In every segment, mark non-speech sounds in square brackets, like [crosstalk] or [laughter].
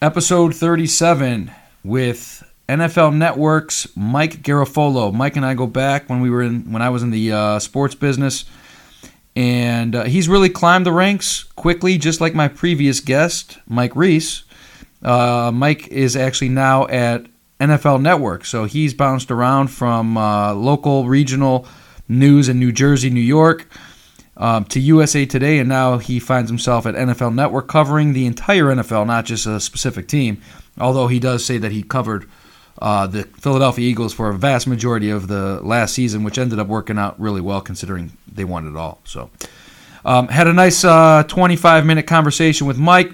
episode 37 with NFL Network's Mike Garafolo. Mike and I go back when we were in when I was in the uh, sports business, and uh, he's really climbed the ranks quickly, just like my previous guest, Mike Reiss. Uh, Mike is actually now at NFL Network, so he's bounced around from uh, local, regional news in New Jersey, New York um, to USA Today, and now he finds himself at NFL Network covering the entire NFL, not just a specific team. Although he does say that he covered uh, the Philadelphia Eagles for a vast majority of the last season, which ended up working out really well considering they won it all. So, um, had a nice uh, 25 minute conversation with Mike.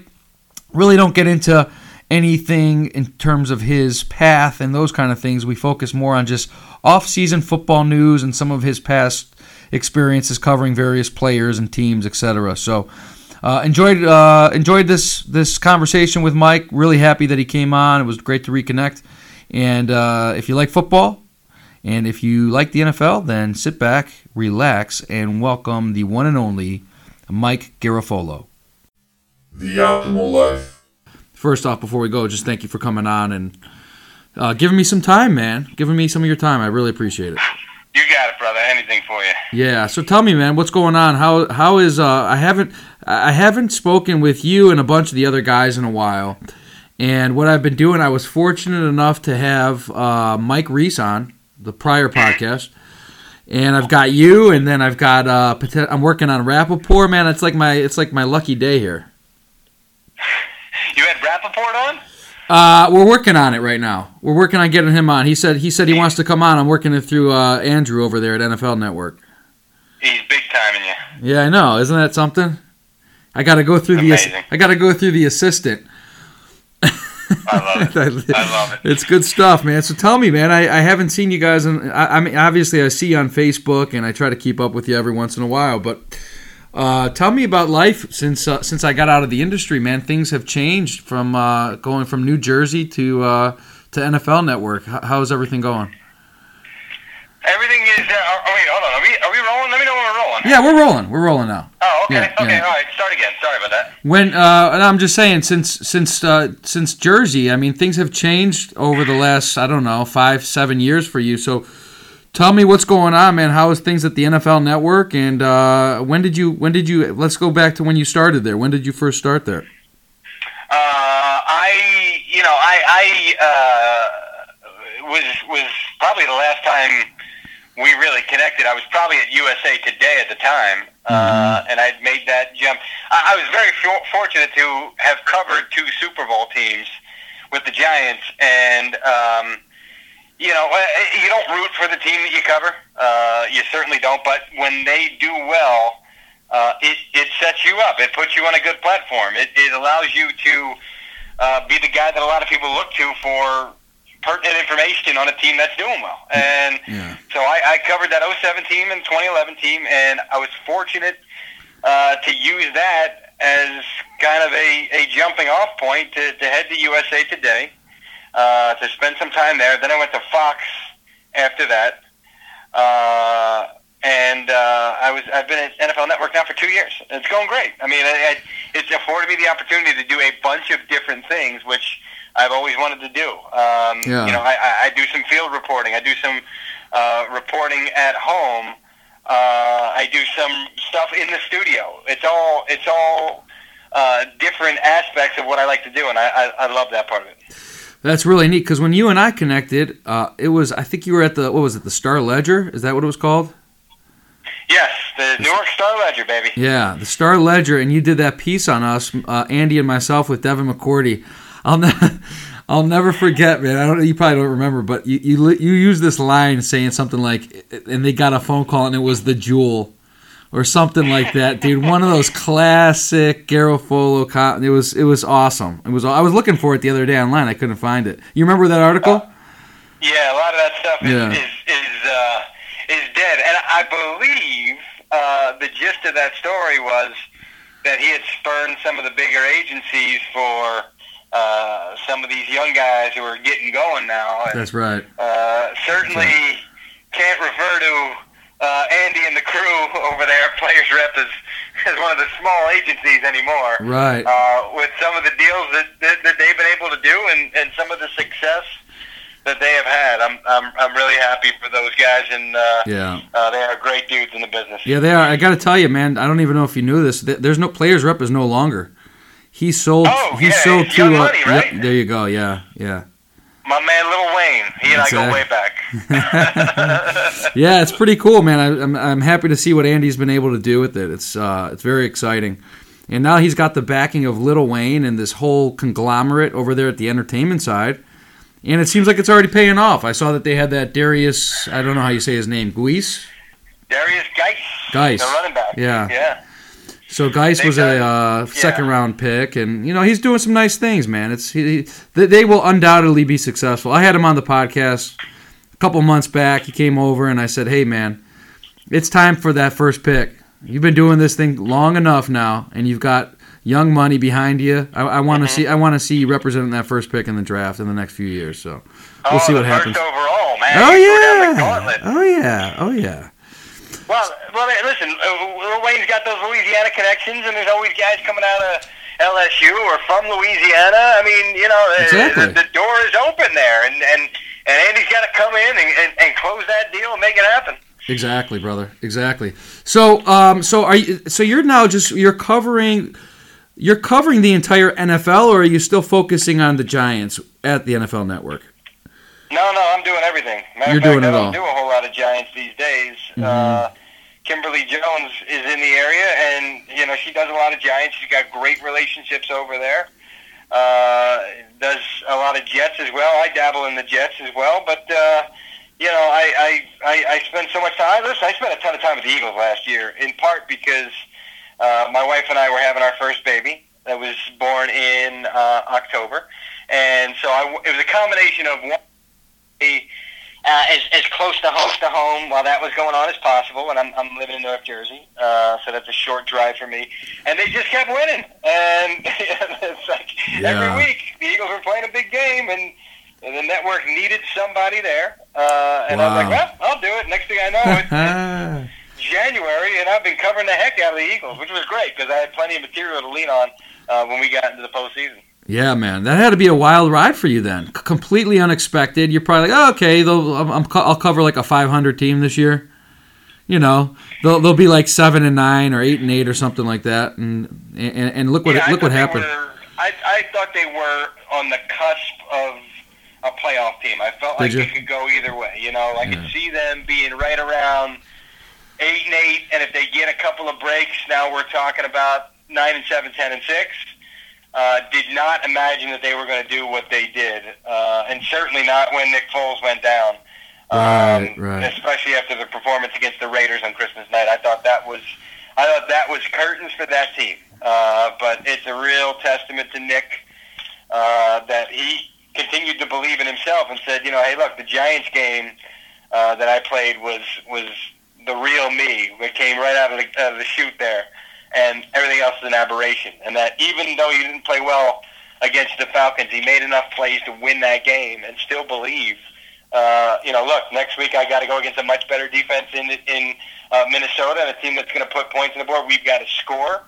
Really don't get into anything in terms of his path and those kind of things. We focus more on just off season football news and some of his past experiences covering various players and teams, etc. So uh, enjoyed uh, enjoyed this this conversation with Mike. Really happy that he came on. It was great to reconnect. And uh, if you like football, and if you like the NFL, then sit back, relax, and welcome the one and only Mike Garafolo. The Optimal Life. First off, before we go, just thank you for coming on and uh, giving me some time, man. Giving me some of your time. I really appreciate it. You got it, brother. Anything for you. Yeah. So tell me, man, what's going on? How how is uh I haven't I haven't spoken with you and a bunch of the other guys in a while. And what I've been doing, I was fortunate enough to have uh, Mike Reiss on the prior podcast. And I've got you, and then I've got uh, I'm working on Rapoport, man. It's like my it's like my lucky day here. You had Rapoport on? Uh, we're working on it right now. We're working on getting him on. He said he said he wants to come on. I'm working it through uh, Andrew over there at NFL Network. He's big timing you. Yeah, I know. Isn't that something? I got to go through the Amazing. I got to go through the assistant. I love it. [laughs] I love it. It's good stuff, man. So tell me, man. I, I haven't seen you guys. In, I, I mean, obviously, I see you on Facebook, and I try to keep up with you every once in a while. But uh, tell me about life since uh, since I got out of the industry, man. Things have changed from uh, going from New Jersey to uh, to NFL Network. How, how's everything going? Everything is. Uh, oh wait, hold on. Are we are we rolling? Let me know when we're rolling. Yeah, we're rolling. We're rolling now. Oh, okay. Yeah, okay. yeah. All right. Start again. Sorry about that. When uh, and I'm just saying, since since uh, since Jersey, I mean, things have changed over the last I don't know five seven years for you. So, tell me what's going on, man. How is things at the NFL Network? And uh, when did you when did you? Let's go back to when you started there. When did you first start there? Uh, I, you know, I, I uh, was was probably the last time we really connected. I was probably at USA Today at the time, uh, and I'd made that jump. I, I was very for- fortunate to have covered two Super Bowl teams with the Giants, and um, you know, uh, you don't root for the team that you cover. Uh, you certainly don't. But when they do well, uh, it it sets you up. It puts you on a good platform. It it allows you to uh, be the guy that a lot of people look to for pertinent information on a team that's doing well. And Yeah. so I, I covered that 07 team and 2011 team, and I was fortunate uh, to use that as kind of a, a jumping off point to, to head to USA Today, uh, to spend some time there. Then I went to Fox after that. Uh, and uh, I was I've been at NFL Network now for two years. It's going great. I mean, I, I, it's afforded me the opportunity to do a bunch of different things, which I've always wanted to do. Um, Yeah. You know, I, I, do some field reporting. I do some uh, reporting at home. Uh, I do some stuff in the studio. It's all it's all uh, different aspects of what I like to do, and I, I, I love that part of it. That's really neat because when you and I connected, uh, it was I think you were at the what was it the Star Ledger? Is that what it was called? Yes, the Newark Star Ledger, baby. Yeah, the Star Ledger, and you did that piece on us, uh, Andy and myself, with Devin McCourty. I'll ne- [laughs] I'll never forget, man. I don't. You probably don't remember, but you you you used this line saying something like, and they got a phone call, and it was the Jewel, or something like that, dude. One of those classic Garafolo. Co- it was it was awesome. It was. I was looking for it the other day online. I couldn't find it. You remember that article? Yeah, a lot of that stuff is Yeah. is is, uh, is dead, and I believe uh, the gist of that story was that he had spurned some of the bigger agencies for uh, some of these young guys who are getting going now. And, That's right. uh, certainly can't refer to uh, Andy and the crew over there, [laughs] Players Rep, is, is one of the small agencies anymore. Right. Uh, with some of the deals that, that, that they've been able to do and, and some of the success that they have had. I'm, I'm, I'm really happy for those guys, and uh, Yeah. uh, they are great dudes in the business. Yeah, they are. I got to tell you, man. I don't even know if you knew this. There's no players rep is no longer. He sold. Oh, he yeah, sold to. Young uh, Money, yep, there you go. Yeah, yeah, My man, Lil Wayne, he and I go way back. [laughs] yeah. It's pretty cool, man. I, I'm I'm happy to see what Andy's been able to do with it. It's uh it's very exciting, and now he's got the backing of Lil Wayne and this whole conglomerate over there at the entertainment side. And it seems like it's already paying off. I saw that they had that Darius, I don't know how you say his name, Guice. Darius Guice, Guice. the running back. Yeah. yeah. So Guice was a uh, second round pick, and you know he's doing some nice things, man. It's he, he- they, will undoubtedly be successful. I had him on the podcast a couple months back. He came over, and I said, "Hey, man, it's time for that first pick. You've been doing this thing long enough now, and you've got young money behind you. I, I want to Mm-hmm. see I want to see you representing that first pick in the draft in the next few years. So we'll oh, see what happens. Overall, man. Oh You threw down the yeah, oh yeah, oh yeah. Well, well, listen, uh, Wayne's got those Louisiana connections, and there's always guys coming out of LSU or from Louisiana. I mean, you know, uh, Exactly. the, the door is open there, and and, and Andy's got to come in and, and, and close that deal and make it happen. Exactly, brother. Exactly. So, um, so are you? So you're now just you're covering, you're covering the entire NFL, or are you still focusing on the Giants at the NFL Network? No, no, I'm doing everything. Matter You're fact, doing I it don't do a whole lot of Giants these days. Mm-hmm. Uh, Kimberly Jones is in the area, and you know she does a lot of Giants. She's got great relationships over there. Uh, does a lot of Jets as well. I dabble in the Jets as well, but uh, you know I, I I I spend so much time. Listen, I spent a ton of time with the Eagles last year, in part because uh, my wife and I were having our first baby that was born in uh, October, and so I, it was a combination of one be uh, as, as close to home to home while that was going on as possible. And I'm, I'm living in North Jersey, uh, so that's a short drive for me. And they just kept winning, and [laughs] it's like Yeah. every week the Eagles were playing a big game, and, and the network needed somebody there. Uh, and I was like, well, I'll do it. Next thing I know, it's, [laughs] it's January, and I've been covering the heck out of the Eagles, which was great because I had plenty of material to lean on uh, when we got into the postseason. Yeah, man, that had to be a wild ride for you then. C- completely unexpected. You're probably like, oh, okay, they'll, I'm, I'm, co- I'll cover like a 500 team this year. You know, they'll, they'll be like seven and nine or eight and eight or something like that. And and, and look what Yeah, look what happened. were- I, I thought they were on the cusp of a playoff team. I felt Did like you? it could go either way. You know, I Yeah. could see them being right around eight and eight, and if they get a couple of breaks, now we're talking about nine and seven, ten and six. Uh, did not imagine that they were going to do what they did, uh, and certainly not when Nick Foles went down. Um, right. Especially after the performance against the Raiders on Christmas night, I thought that was, I thought that was curtains for that team. Uh, but it's a real testament to Nick uh, that he continued to believe in himself and said, you know, hey, look, the Giants game uh, that I played was was the real me. It came right out of the, out of the chute there, and everything else is an aberration. And that even though he didn't play well against the Falcons, he made enough plays to win that game and still believe. Uh, you know, look, next week I got to go against a much better defense in in uh, Minnesota and a team that's going to put points on the board. We've got to score,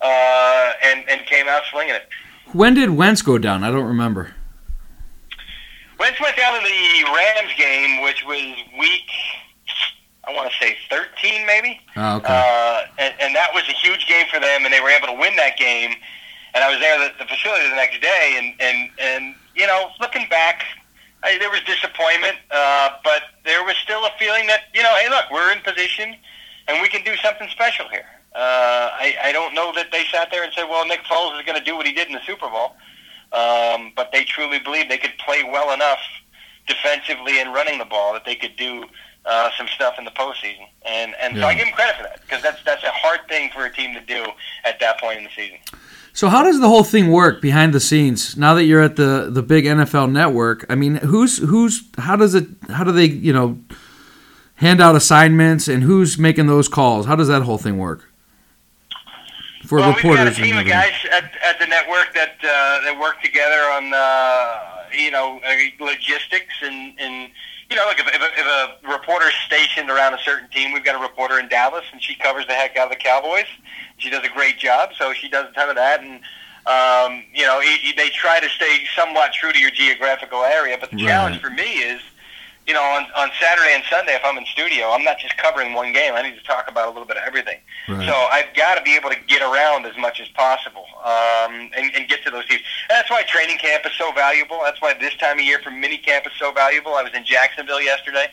uh, and and came out swinging it. When did Wentz go down? I don't remember. Wentz went down in the Rams game, which was week, I want to say 13 maybe. Oh, okay. Uh, and, and that was a huge game for them, and they were able to win that game. And I was there at the facility the next day, and, and, and you know, looking back, I, there was disappointment, uh, but there was still a feeling that, you know, hey, look, we're in position, and we can do something special here. Uh, I, I don't know that they sat there and said, well, Nick Foles is going to do what he did in the Super Bowl. Um, but they truly believed they could play well enough defensively and running the ball that they could do uh, some stuff in the postseason. And and so I give him credit for that because that's that's a hard thing for a team to do at that point in the season. So how does the whole thing work behind the scenes? Now that you're at the the big NFL network, I mean, who's who's how does it how do they you know hand out assignments and who's making those calls? How does that whole thing work for well, reporters? we've got a team of guys at, at the network that uh, that work together on uh, you know uh, logistics and, and you know, look, if, if, a, if a reporter's stationed around a certain team, we've got a reporter in Dallas, and she covers the heck out of the Cowboys. She does a great job, so she does a ton of that. And, um, you know, e- e- they try to stay somewhat true to your geographical area. But the Right. challenge for me is, you know, on, on Saturday and Sunday, if I'm in studio, I'm not just covering one game. I need to talk about a little bit of everything. Right. So I've got to be able to get around as much as possible um, and, and get to those teams. And that's why training camp is so valuable. That's why this time of year for mini camp is so valuable. I was in Jacksonville yesterday.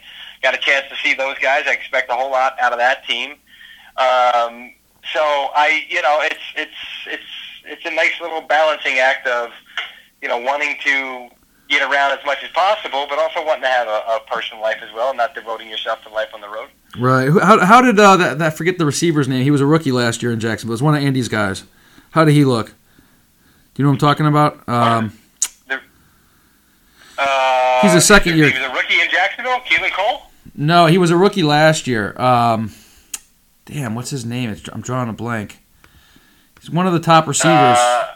Got a chance to see those guys. I expect a whole lot out of that team. Um, so I, you know, it's it's it's it's a nice little balancing act of, you know, wanting to get around as much as possible, but also wanting to have a, a personal life as well, and not devoting yourself to life on the road. Right. How, how did uh, that, that? Forget the receiver's name. He was a rookie last year in Jacksonville. It was one of Andy's guys. How did he look? Do you know what I'm talking about? Um, Uh, He's a second year- He was a rookie in Jacksonville. Keelan Cole. no, he was a rookie last year. Um, damn, what's his name? It's, I'm drawing a blank. He's one of the top receivers. Uh,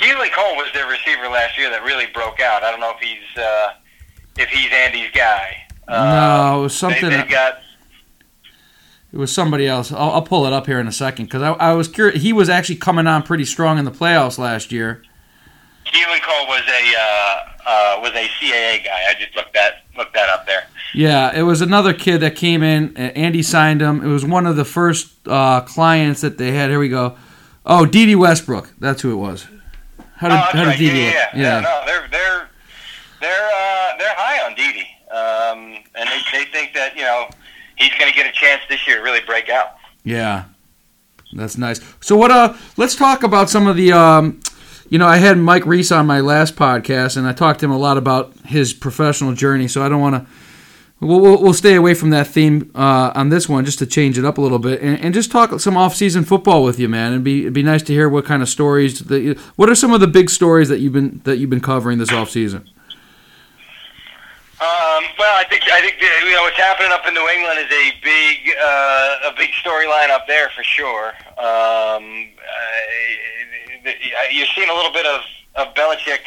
Keelan Cole was their receiver last year that really broke out. I don't know if he's uh, if he's Andy's guy. Uh, no, it was something. They, they've got It was somebody else. I'll, I'll pull it up here in a second because I, I was curious. He was actually coming on pretty strong in the playoffs last year. Keelan Cole was a uh, uh, was a CAA guy. I just looked that looked that up there. Yeah, it was another kid that came in. Andy signed him. It was one of the first uh, clients that they had. Here we go. Oh, Dede Westbrook. That's who it was. How did, oh, how did right. Dede yeah, yeah, yeah, yeah. No, they're they're they're uh, they're high on Dede, um, and they they think that you know he's going to get a chance this year to really break out. Yeah, that's nice. So what? Uh, let's talk about some of the. Um, you know, I had Mike Reiss on my last podcast, and I talked to him a lot about his professional journey. So I don't want to. We'll, we'll, stay away from that theme uh, on this one, just to change it up a little bit, and, and just talk some off-season football with you, man. It'd be it'd be nice to hear what kind of stories. You, what are some of the big stories that you've been that you've been covering this off-season? Um, well, I think I think that, you know what's happening up in New England is a big uh, a big storyline up there for sure. Um, you're seeing a little bit of of Belichick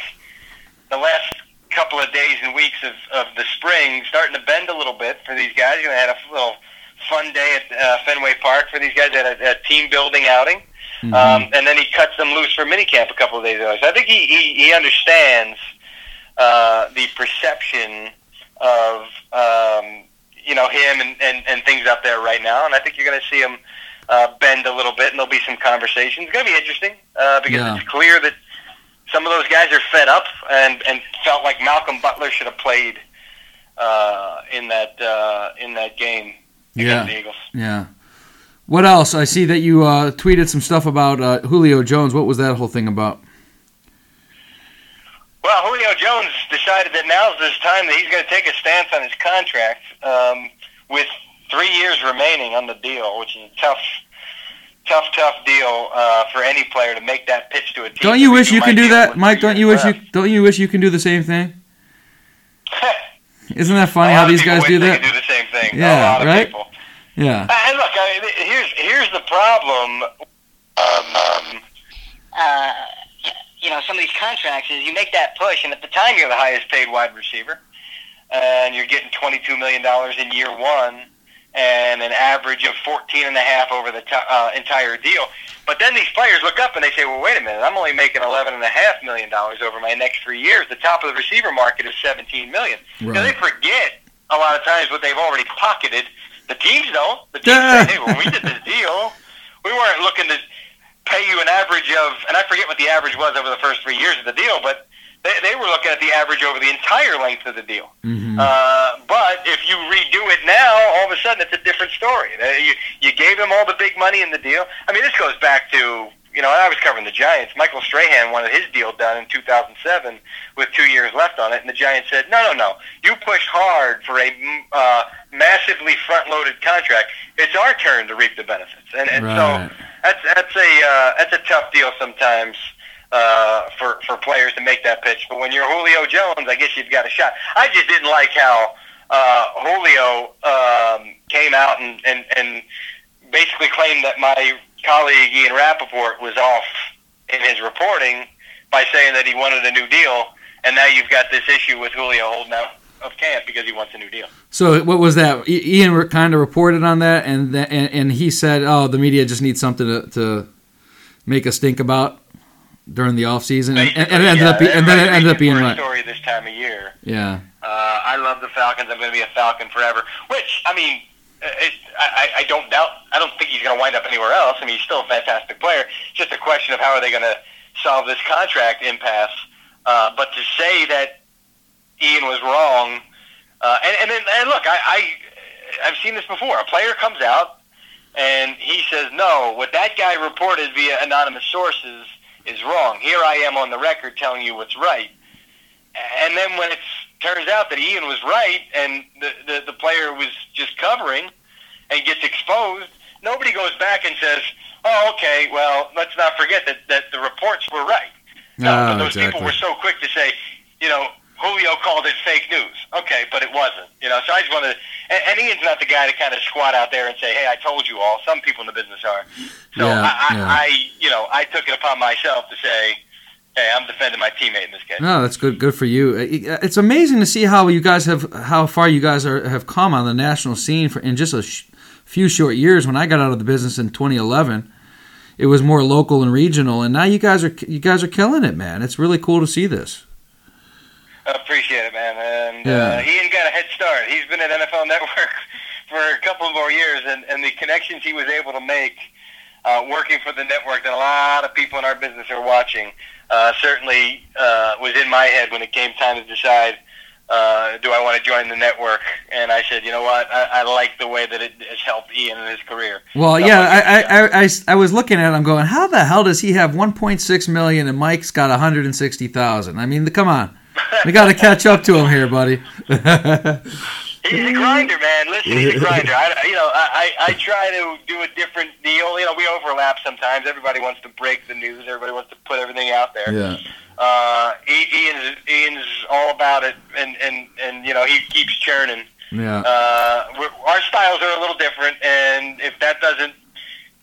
the last couple of days and weeks of, of the spring starting to bend a little bit for these guys. You know, had a little fun day at uh, Fenway Park for these guys. They had a, a team building outing. Mm-hmm. Um, and then he cuts them loose for minicamp a couple of days ago. So I think he, he, he understands uh, the perception of um, you know him and, and, and things up there right now, and I think you're going to see him uh, bend a little bit, and there'll be some conversations. It's going to be interesting uh, because Yeah. it's clear that some of those guys are fed up and, and felt like Malcolm Butler should have played uh, in that uh, in that game Yeah. against the Eagles. Yeah. What else? I see that you uh, tweeted some stuff about uh, Julio Jones. What was that whole thing about? Well, Julio Jones decided that now's his time that he's going to take a stance on his contract um, with three years remaining on the deal, which is a tough, tough, tough deal uh, for any player to make that pitch to a team. Don't you wish you can do that, Mike? Don't you wish you don't you wish you can do the same thing? [laughs] Isn't that funny how these guys do that? do the same thing. Yeah, a lot of right? people. Yeah. And look, I, here's here's the problem. Um, um, uh, you know, some of these contracts is you make that push, and at the time you're the highest paid wide receiver, and you're getting twenty two million dollars in year one, and an average of fourteen and a half over the to- uh, entire deal. But then these players look up and they say, "Well, wait a minute, I'm only making eleven and a half million dollars over my next three years. The top of the receiver market is seventeen million. Right. Now they forget a lot of times what they've already pocketed. The teams don't. The teams say, "Hey, when we did this deal, we weren't looking to pay you an average of, and I forget what the average was over the first three years of the deal, but they, they were looking at the average over the entire length of the deal. Mhm. Uh, but if you redo it now, all of a sudden it's a different story. You, you gave them all the big money in the deal. I mean, this goes back to, you know, I was covering the Giants. Michael Strahan wanted his deal done in 2007 with two years left on it, and the Giants said, no, no, no. You pushed hard for a uh, massively front-loaded contract. It's our turn to reap the benefits. And, and Right. so that's that's a uh, that's a tough deal sometimes uh, for for players to make that pitch. But when you're Julio Jones, I guess you've got a shot. I just didn't like how uh, Julio um, came out and, and and basically claimed that my colleague Ian Rapoport was off in his reporting by saying that he wanted a new deal, and now you've got this issue with Julio holding out. of camp because he wants a new deal. So what was that? Ian kind of reported on that, and, and and he said, "Oh, the media just needs something to, to make us think about during the off season," and, and, and it ended Yeah, up be, and then it ended up being right. story this time of year. Yeah, Uh, I love the Falcons. I'm going to be a Falcon forever. Which I mean, it, I, I I don't doubt. I don't think he's going to wind up anywhere else. I mean, he's still a fantastic player. It's just a question of how are they going to solve this contract impasse. Uh, but to say that Ian was wrong, uh, and, and then and look, I, I I've seen this before. A player comes out and he says, "No, what that guy reported via anonymous sources is wrong. Here I am on the record telling you what's right." And then when it turns out that Ian was right and the, the the player was just covering and gets exposed, nobody goes back and says, "Oh, okay, well, let's not forget that that the reports were right." No, Ah, but those people were so quick to say, you know, Julio called it fake news. Okay, but it wasn't. You know, so I just wanted. And, and Ian's not the guy to kind of squat out there and say, "Hey, I told you all." Some people in the business are. So Yeah, I, I, yeah. I, you know, I took it upon myself to say, "Hey, I'm defending my teammate in this case." no, that's good. Good for you. Uh, It's amazing to see how you guys have how far you guys are have come on the national scene for in just a sh- few short years. When I got out of the business in 2011, it was more local and regional, and now you guys are you guys are killing it, man. It's really cool to see this. I appreciate it, man. And Yeah. uh, Ian got a head start. He's been at NFL [laughs] Network for a couple more years, and, and the connections he was able to make uh, working for the network that a lot of people in our business are watching uh, certainly uh, was in my head when it came time to decide. Uh, do I want to join the network? And I said, you know what? I, I like the way that it has helped Ian in his career. Well, So yeah, I'll give it a I. I, I, I, I was looking at it. I'm going, how the hell does he have 1.6 million and Mike's got 160,000? I mean, come on, we got to catch up to him here, buddy. [laughs] He's a grinder, man. Listen, he's a grinder. I, you know, I, I I try to do a different deal. You know, we overlap sometimes. Everybody wants to break the news. Everybody wants to put everything out there. yeah, Uh, I- Ian's Ian's all about it, and and and you know he keeps churning. yeah. Uh, we're, our styles are a little different, and if that doesn't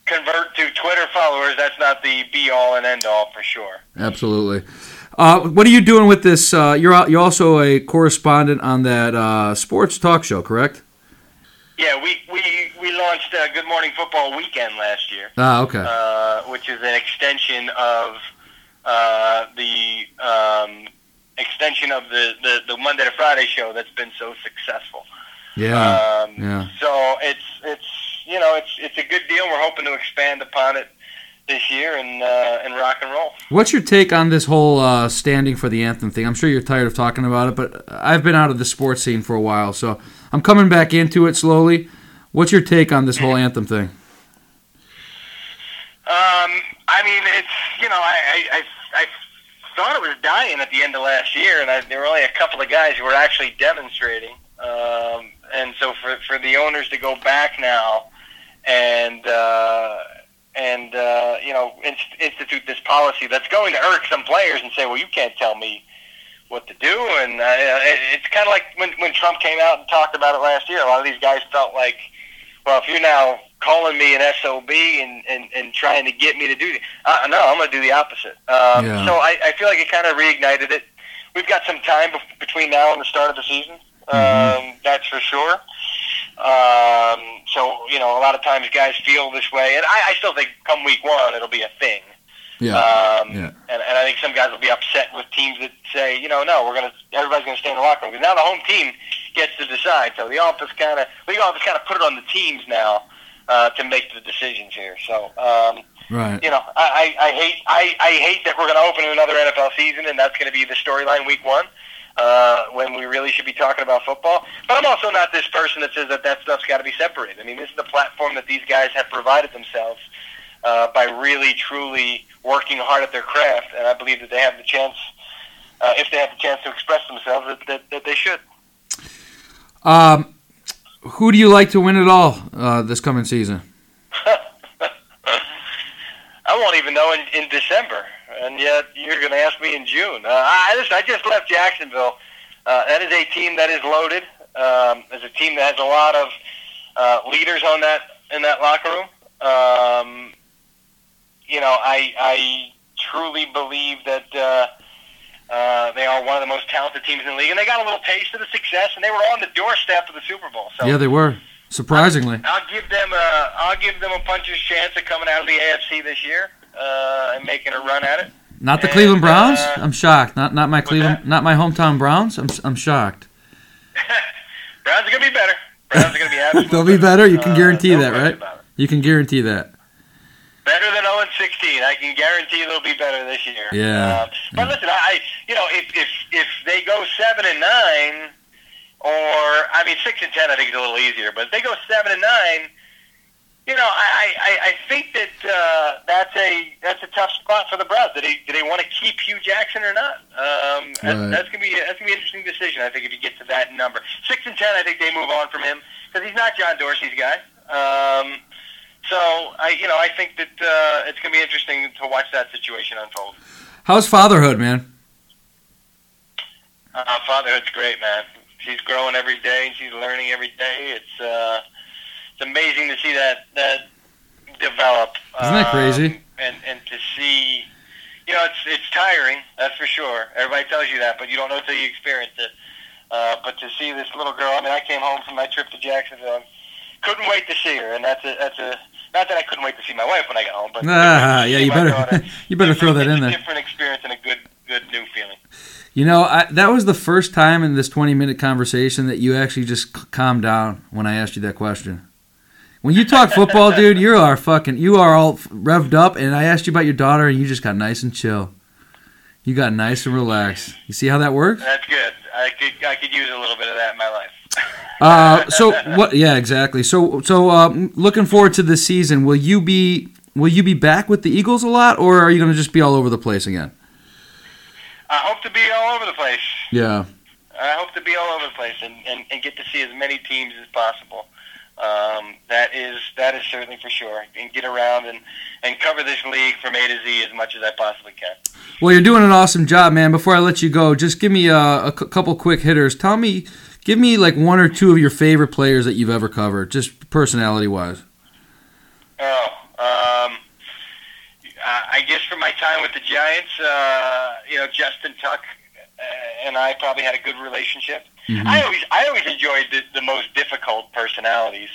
convert to Twitter followers, that's not the be all and end all for sure. Absolutely. Uh, what are you doing with this? Uh, you're you're also a correspondent on that uh, sports talk show, correct? Yeah, we we we launched uh, Good Morning Football Weekend last year. Ah, okay. uh, which is an extension of uh, the um, extension of the, the, the Monday to Friday show that's been so successful. yeah, um, yeah. So it's it's you know it's it's a good deal. We're hoping to expand upon it this year and uh, and rock and roll. What's your take on this whole uh, standing for the anthem thing? I'm sure you're tired of talking about it, but I've been out of the sports scene for a while, so I'm coming back into it slowly. What's your take on this whole anthem thing? Um, I mean, it's you know, I, I I I thought it was dying at the end of last year, and I, there were only a couple of guys who were actually demonstrating. Um, and so for for the owners to go back now and uh, and uh, you know inst- institute this policy that's going to irk some players and say, well, you can't tell me what to do, and uh, it, it's kind of like when when Trump came out and talked about it last year. A lot of these guys felt like, well, if you're now calling me an SOB and, and, and trying to get me to do, uh, no, I'm going to do the opposite. Um, Yeah. So I, I feel like it kind of reignited it. We've got some time bef- between now and the start of the season. Um, that's for sure. Um, so you know, a lot of times guys feel this way, and I, I still think come week one it'll be a thing. Yeah, Um, yeah. and, and I think some guys will be upset with teams that say, you know, no, we're gonna everybody's gonna stay in the locker room because now the home team gets to decide. So the office kind of the office kind of put it on the teams now uh, to make the decisions here. So um, right. you know, I, I, I hate I, I hate that we're going to open another NFL season and that's going to be the storyline week one. Uh, when we really should be talking about football, but I'm also not this person that says that that stuff's got to be separated. I mean, this is the platform that these guys have provided themselves uh, by really, truly working hard at their craft, and I believe that they have the chance, uh, if they have the chance to express themselves, that, that, that they should. Um, who do you like to win it all uh, this coming season? [laughs] I won't even know in, in December, and yet you're going to ask me in June. Uh, I just I just left Jacksonville. Uh, that is a team that is loaded. Um, it's a team that has a lot of uh, leaders on that in that locker room. Um, you know, I I truly believe that uh, uh, they are one of the most talented teams in the league, and they got a little taste of the success, and they were on the doorstep of the Super Bowl. So Yeah, they were surprisingly. I'll give them a I'll give them a puncher's chance of coming out of the AFC this year uh, and making a run at it. Not the And, Cleveland Browns. uh, I'm shocked. Not not my Cleveland. that? Not my hometown Browns. I'm I'm shocked. [laughs] Browns are gonna be better. Browns are gonna be absolutely [laughs] They'll be better? You can Uh, guarantee no that, right? You can guarantee that. Better than 0 and 16. I can guarantee they'll be better this year. Yeah. Um, but listen, I you know if if if they go seven and nine, or I mean six and ten, I think is a little easier. But if they go seven and nine, you know, I I, I think that uh, that's a that's a tough spot for the Browns. Do they do they want to keep Hue Jackson or not? Um, that- That's gonna be that's gonna be an interesting decision. I think if you get to that number, six and ten, I think they move on from him because he's not John Dorsey's guy. Um, so I, you know, I think that uh, it's going to be interesting to watch that situation unfold. How's fatherhood, man? Uh, fatherhood's great, man. She's growing every day. She's learning every day. It's uh, it's amazing to see that that develop. Isn't that Um, crazy? and and to see, you know, it's it's tiring. That's for sure. Everybody tells you that, but you don't know until you experience it. Uh, but to see this little girl, I mean, I came home from my trip to Jacksonville. Couldn't wait to see her, and that's a that's a not that I couldn't wait to see my wife when I got home, but [laughs] Ah, yeah, [laughs] you better daughter, you better throw that in there. different experience and a good good new feeling. You know, I, that was the first time in this 20 minute conversation that you actually just calmed down when I asked you that question. When you talk football, dude, you are fucking, you are all revved up, and I asked you about your daughter, and you just got nice and chill. You got nice and relaxed. You see how that works? That's good. I could I could use a little bit of that in my life. [laughs] Uh, so what? Yeah, exactly. So, so uh, looking forward to this season. Will you be, will you be back with the Eagles a lot, or are you going to just be all over the place again? I hope to be all over the place. Yeah. I hope to be all over the place and, and, and get to see as many teams as possible. Um, that is that is certainly for sure. And get around and, and cover this league from A to Z as much as I possibly can. Well, you're doing an awesome job, man. Before I let you go, just give me a, a couple quick hitters. Tell me, give me like one or two of your favorite players that you've ever covered, just personality wise. Oh, um, I I guess from my time with the Giants, uh, you know, Justin Tuck uh, and I probably had a good relationship. I always I always enjoyed the, the most difficult personalities.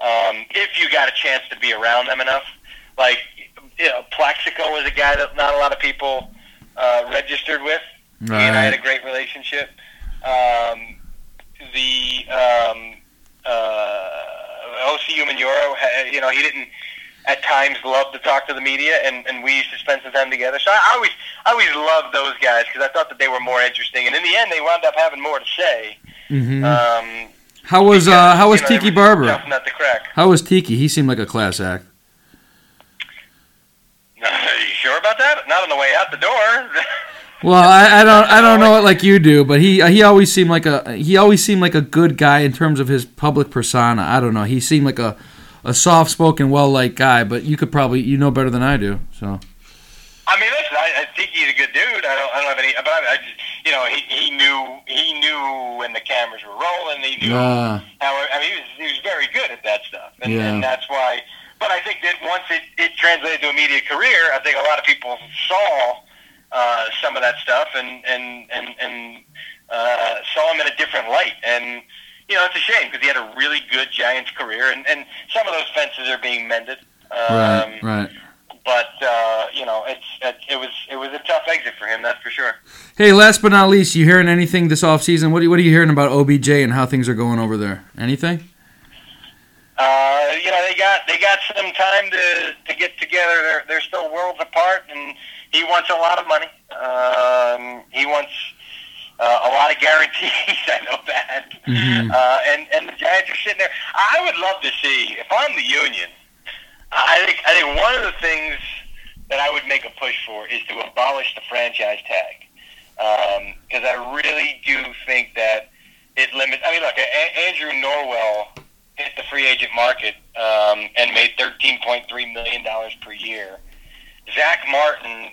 Um, if you got a chance to be around them enough, like you know, Plaxico was a guy that not a lot of people uh, registered with. He and I had a great relationship. Um, the um, uh, Osi Umenyiora, you know, he didn't at times love to talk to the media, and, and we used to spend some time together. So I always, I always loved those guys because I thought that they were more interesting, and in the end, they wound up having more to say. hmm Um, how was uh, how was you know, Tiki Barber? tough nut to crack. How was Tiki? He seemed like a class act. Are [laughs] you sure about that? Not on the way out the door. [laughs] Well, I, I don't I don't know it like you do, but he he always seemed like a he always seemed like a good guy in terms of his public persona. I don't know. He seemed like a a soft spoken, well liked guy, but you could probably you know better than I do. So I mean, listen, I, I think he's a good dude. I don't, I don't have any, but I, I just, you know, he, he knew, he knew when the cameras were rolling. He knew uh, how. I mean, he was, he was very good at that stuff, and, Yeah. and that's why. But I think that once it, it translated to a media career, I think a lot of people saw uh, some of that stuff and and and and uh, saw him in a different light. And you know, it's a shame because he had a really good Giants career, and and some of those fences are being mended. Um, right, right. but uh, you know, it's it, it was it was a tough exit for him, that's for sure. Hey, last but not least, you hearing anything this offseason? What are, what are you hearing about OBJ and how things are going over there? Anything? Uh, you know, they got they got some time to to get together. They're they're still worlds apart, and he wants a lot of money. Um, he wants uh, a lot of guarantees. [laughs] I know that. Mhm. Uh, and and the Giants are sitting there. I would love to see if I'm the Union. I think I think one of the things that I would make a push for is to abolish the franchise tag because I really do think that it limits. I mean, look, a- Andrew Norwell hit the free agent market um, and made thirteen point three million dollars per year. Zach Martin,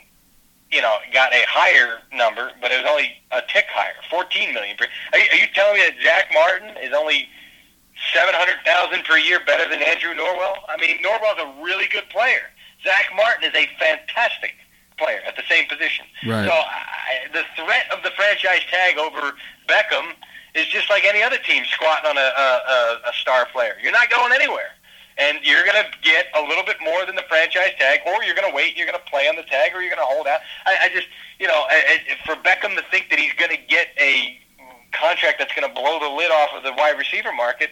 you know, got a higher number, but it was only a tick higher, fourteen million per. Are you, are you telling me that Zach Martin is only seven hundred thousand per year better than Andrew Norwell? I mean, Norwell's a really good player. Zach Martin is a fantastic player at the same position. Right. So I, the threat of the franchise tag over Beckham is just like any other team squatting on a, a, a star player. You're not going anywhere. And you're going to get a little bit more than the franchise tag, or you're going to wait, you're going to play on the tag, or you're going to hold out. I, I just, you know, I, I, for Beckham to think that he's going to get a contract that's going to blow the lid off of the wide receiver market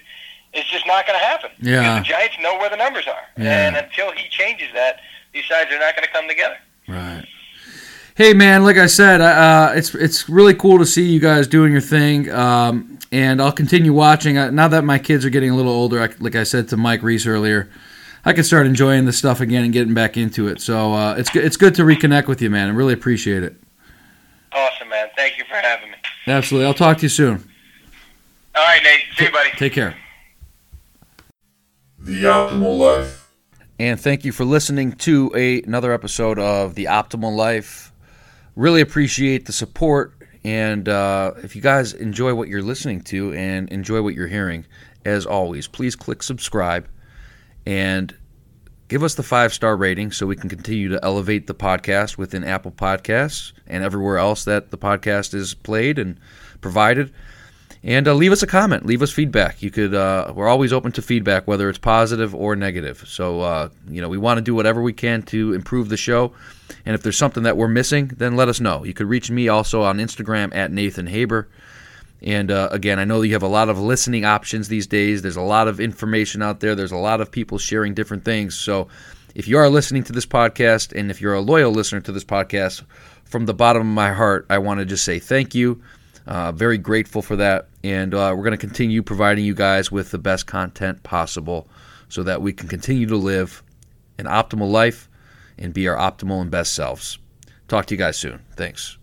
is just not going to happen. Yeah. Because the Giants know where the numbers are. Yeah. And until he changes that, these sides are not going to come together. Right. Hey man, like I said, uh, it's it's really cool to see you guys doing your thing, um, and I'll continue watching. Uh, now that my kids are getting a little older, I, like I said to Mike Reiss earlier, I can start enjoying this stuff again and getting back into it. So uh, it's good. It's good to reconnect with you, man. I really appreciate it. Awesome, man. Thank you for having me. Absolutely. I'll talk to you soon. All right, Nate. See you, buddy. Take care. The Optimal Life. And thank you for listening to a, another episode of The Optimal Life. Really appreciate the support. And uh, if you guys enjoy what you're listening to and enjoy what you're hearing, as always, please click subscribe and give us the five star rating so we can continue to elevate the podcast within Apple Podcasts and everywhere else that the podcast is played and provided. And uh, leave us a comment, leave us feedback. You could. Uh, we're always open to feedback, whether it's positive or negative. So uh, you know, we want to do whatever we can to improve the show. And if there's something that we're missing, then let us know. You could reach me also on Instagram at Nathan Haber. And uh, again, I know you have a lot of listening options these days. There's a lot of information out there. There's a lot of people sharing different things. So if you are listening to this podcast, and if you're a loyal listener to this podcast, from the bottom of my heart, I want to just say thank you. Uh, very grateful for that. And uh, we're going to continue providing you guys with the best content possible so that we can continue to live an optimal life and be our optimal and best selves. Talk to you guys soon. Thanks.